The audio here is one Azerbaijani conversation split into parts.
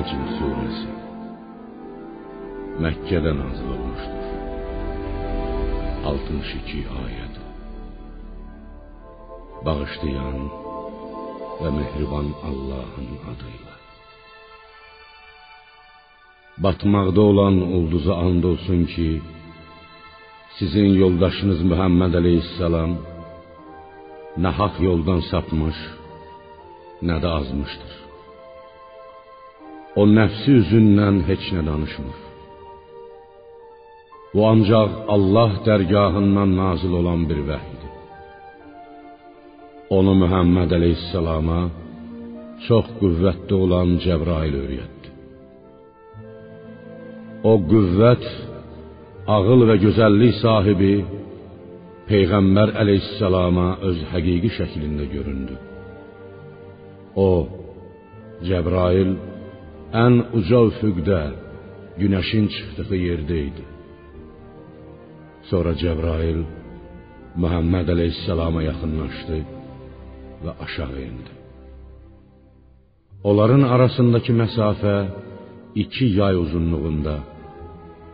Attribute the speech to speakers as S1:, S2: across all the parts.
S1: Nəcm surəsi Məkkədə nazil olmuşdur. 62 ayəd. Bağışlayan və mehriban Allahın adıyla. Batmaqda olan ulduza and olsun ki, sizin yoldaşınız Muhammed Aleyhisselam nə haq yoldan sapmış, nə də azmışdır. O nəfsi üzündən heç nə danışmır. Bu ancaq Allah dərgahından nazil olan bir vəhiydir. Onu Muhammed Aleyhisselama çox qüvvətli olan Cəbrail öyrətdi. O qüvvət, ağıl və gözəllik sahibi Peyğəmbər əleyhissalama öz həqiqi şəklində göründü. O, Cəbrail ən uca üfüqdə günəşin çıxdığı yerdə idi. Sonra Cəbrail Muhammed əleyhissalama yaxınlaşdı və aşağı endi. Onların arasındakı məsafə iki yay uzunluğunda,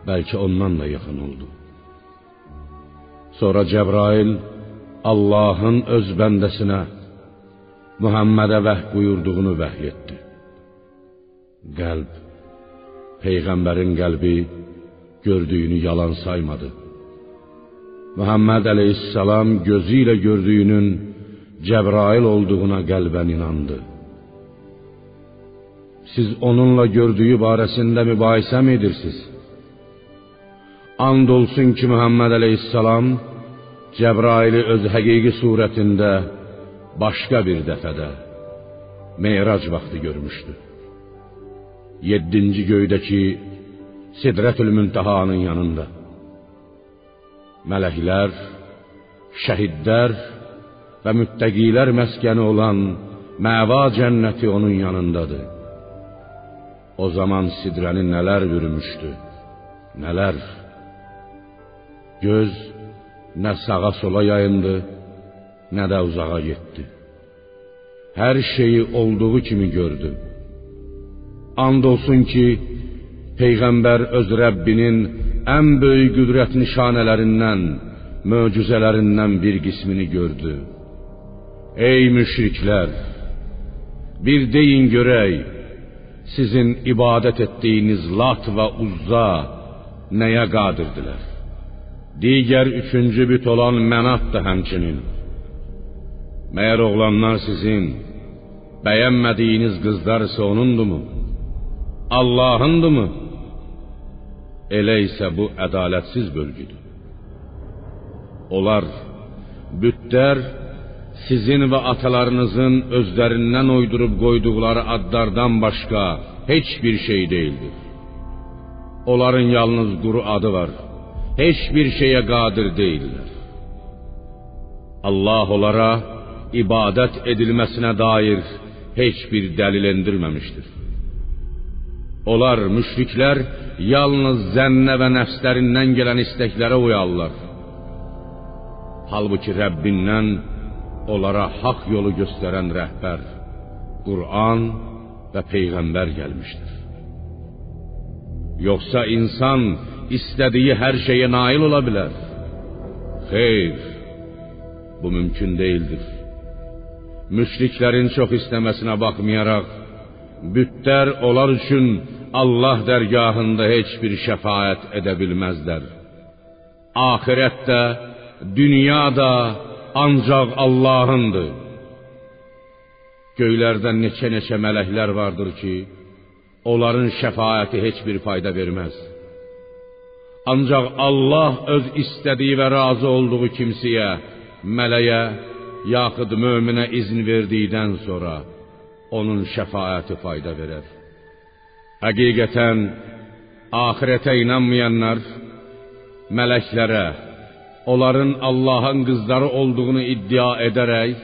S1: bəlkə ondan da yaxın oldu. Sonra Cəbrail Allahın öz bəndəsinə Muhammedə vəh buyurduğunu vəhy etdi. Qəlb peyğəmbərin qəlbi gördüyünü yalan saymadı. Muhammed əleyhissalam gözü ilə gördüyünün Cəbrail olduğuna qəlbən inandı. Siz onunla gördüyü barəsində mübahisə mi edirsiniz? And olsun ki, Muhammed Aleyhisselam Cəbraili öz həqiqi surətində başqa bir dəfədə Meyrac vaxtı görmüşdü. Yeddinci göydəki Sidrətül Müntahanın yanında. Mələklər, şəhidlər və müttəqilər məskəni olan Məva cənnəti onun yanındadır. O zaman sidrəni nələr bürümüşdü, nələr Göz nə sağa sola yayındı, nə də uzağa getdi. Hər şeyi olduğu kimi gördü. And olsun ki, peyğəmbər öz Rəbbinin ən böyük qüdrət nişanələrindən, möcüzələrindən bir qismini gördü. Ey müşriklər, bir deyin görək, sizin ibadət etdiyiniz Lat və Uzza nəyə qadirdilər? Digər üçüncü büt olan Mənat da həmçinin. Məyər oğlanlar sizin bəyənmədiyiniz qızlar isə onundumu? Allahındımı? Elə isə bu ədalətsiz bölgüdür. Onlar bütlər sizin və atalarınızın özlərindən uydurub qoyduqları adlardan başqa heç bir şey deyildir. Onların yalnız quru adı var heç bir şeyə qadir deyillər. Allah onlara ibadət edilməsinə dair heç bir dəlil endirməmişdir. Onlar müşriklər yalnız zənnə və nəfslərindən gələn istəklərə uyarlar. Halbuki Rəbbindən onlara haqq yolu göstərən rəhbər, Qur'an və peyğəmbər gəlmişdir. Yoxsa insan istədiyi hər şeyə nail ola bilər? Bu mümkün deyildir. Müşriklərin çox istəməsinə baxmayaraq, bütlər onlar üçün Allah dərgahında heç bir şəfaət edə bilməzlər. Axirətdə, dünyada ancaq Allahındır. Göylərdən neçə-neçə mələklər vardır ki, onların şəfaəti heç bir fayda verməz. Ancaq Allah öz istədiyi və razı olduğu kimsəyə, mələyə, yaxud möminə izin verdikdən sonra onun şəfaəti fayda verər. Həqiqətən axirətə inanmayanlar mələklərə, onların Allahın qızları olduğunu iddia edərək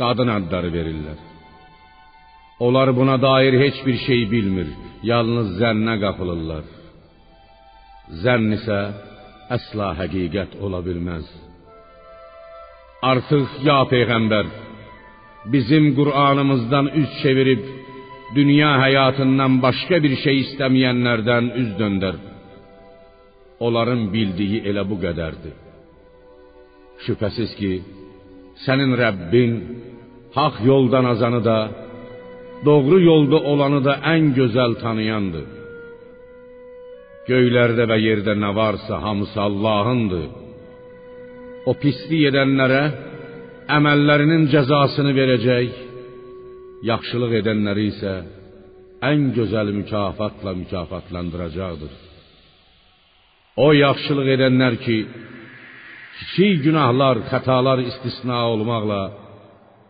S1: qadın adları verirlər. Onlar buna dair heç bir şey bilmir, yalnız zənnə qapılırlar. Zənn isə əsla həqiqət ola bilməz. Artıq ya peyğəmbər, bizim Qur'anımızdan üz çevirib dünya həyatından başqa bir şey istəməyənlərdən üz döndər. Onların bildiyi elə bu qədərdir. Şübhəsiz ki, sənin Rəbbin haqq yoldan azanı da, doğru yolda olanı da ən gözəl tanıyandır. Göylərdə və yerdə nə varsa hamısı Allahındır. O pislik edənlərə əməllərinin cəzasını verəcək, yaxşılıq edənləri isə ən gözəl mükafatla mükafatlandıracaqdır. O yaxşılıq edənlər ki, kiçik günahlar, xətalar istisna olmaqla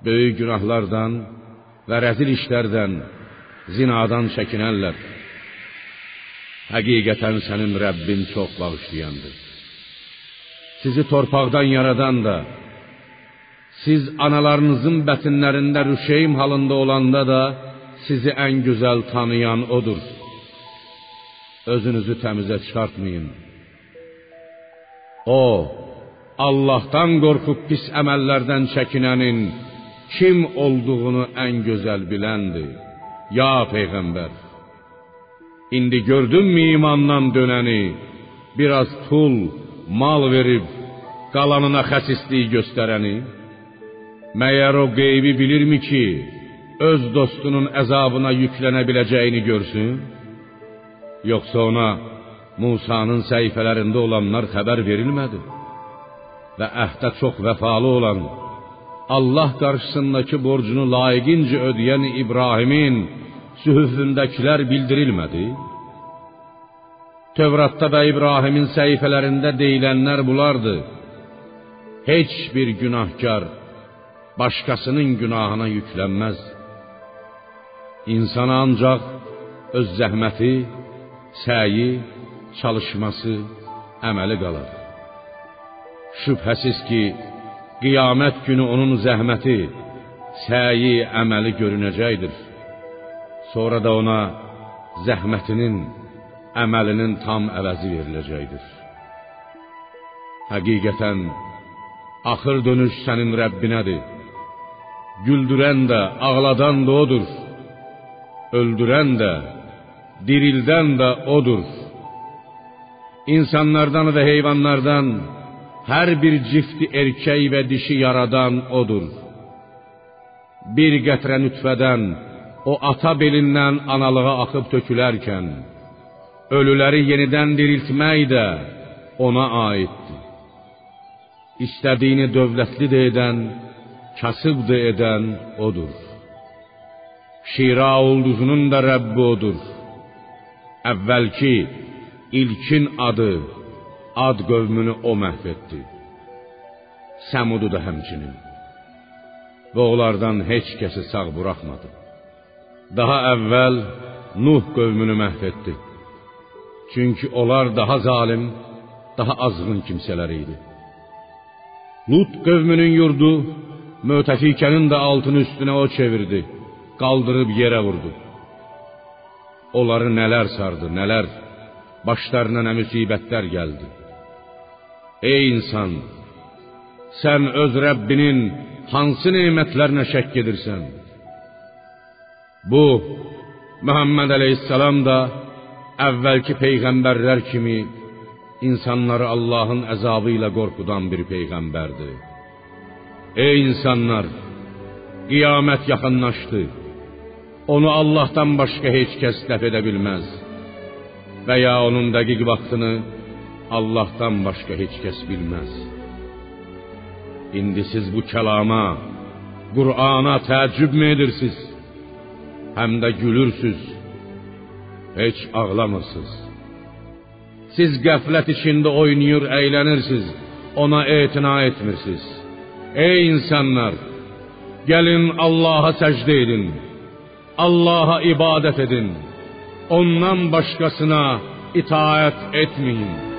S1: böyük günahlardan və rəzil işlərdən, zinadan çəkinərlər. Həqiqətən sənin Rəbbin çox bağışlayandır. Sizi torpaqdan yaradan da, siz analarınızın bətinlərində rüşeym halında olanda da sizi ən gözəl tanıyan odur. Özünüzü təmizə çıxartmayın. O, Allahdan qorxub pis əməllərdən çəkinənin kim olduğunu ən gözəl biləndir. Ya peyğəmbər, indi gördünmü imandan dönəni, biraz pul, mal verib qalanına xəsislik göstərəni? Meğer o geybi bilir mi ki öz dostunun əzabına yüklenebileceğini görsün? Yoksa ona Musa'nın sayfelerinde olanlar haber verilmedi. Ve əhdə çok vefalı olan Allah karşısındaki borcunu layıkınca ödeyen İbrahim'in sühüfündekiler bildirilmedi. Tevrat'ta da İbrahim'in sayfelerinde deyilenler bulardı. Heç bir günahkar başqasının günahına yüklənməz. İnsana ancaq öz zəhməti, səyi, çalışması, əməli qalar. Şübhəsiz ki, qiyamət günü onun zəhməti, səyi, əməli görünəcəkdir. Sonra da ona zəhmətinin, əməlinin tam əvəzi veriləcəkdir. Həqiqətən axır dönüş sənin Rəbbinədir. Güldürən də, ağladan da odur. Öldürən də, dirildən də odur. İnsanlardan və heyvanlardan hər bir cifti erkək və dişi yaradan odur. Bir qətrə nütfədən o ata belindən analığa axıb tökülərkən ölüləri yenidən diriltmək də ona aiddir. İstədiyini dövlətli də edən, kasıb da edən odur. Şira ulduzunun da Rəbbi odur. Əvvəlki ilkin adı Ad qövmünü o məhv etdi. Səmudu da həmçinin. Və onlardan heç kəsi sağ buraxmadı. Daha əvvəl Nuh qövmünü məhv etdi. Çünki onlar daha zalim, daha azğın kimsələr idi. Lut qövmünün yurdu Mötəfikənin də altını üstünə o çevirdi, qaldırıb yerə vurdu. Onları nələr sardı, nələr başlarına nə müsibətlər gəldi. Ey insan, sən öz Rəbbinin hansı nemətlərinə şəkk edirsən? Bu Muhammed əleyhissalam da əvvəlki peyğəmbərlər kimi insanları Allahın əzabı ilə qorxudan bir peyğəmbərdir. Ey insanlar, qiyamət yaxınlaşdı. Onu Allahdan başqa heç kəs dəf edə bilməz. Və ya onun dəqiq vaxtını Allahdan başqa heç kəs bilməz. İndi siz bu kəlama, Qur'ana təəccübmü edirsiniz? Həm də gülürsüz. Heç ağlamırsınız. Siz qəflət içində oynayır, əylənirsiniz. Ona etina etmirsiniz. Ey insanlar, gəlin Allaha səcdə edin. Allaha ibadət edin. Ondan başqasına itaət etməyin.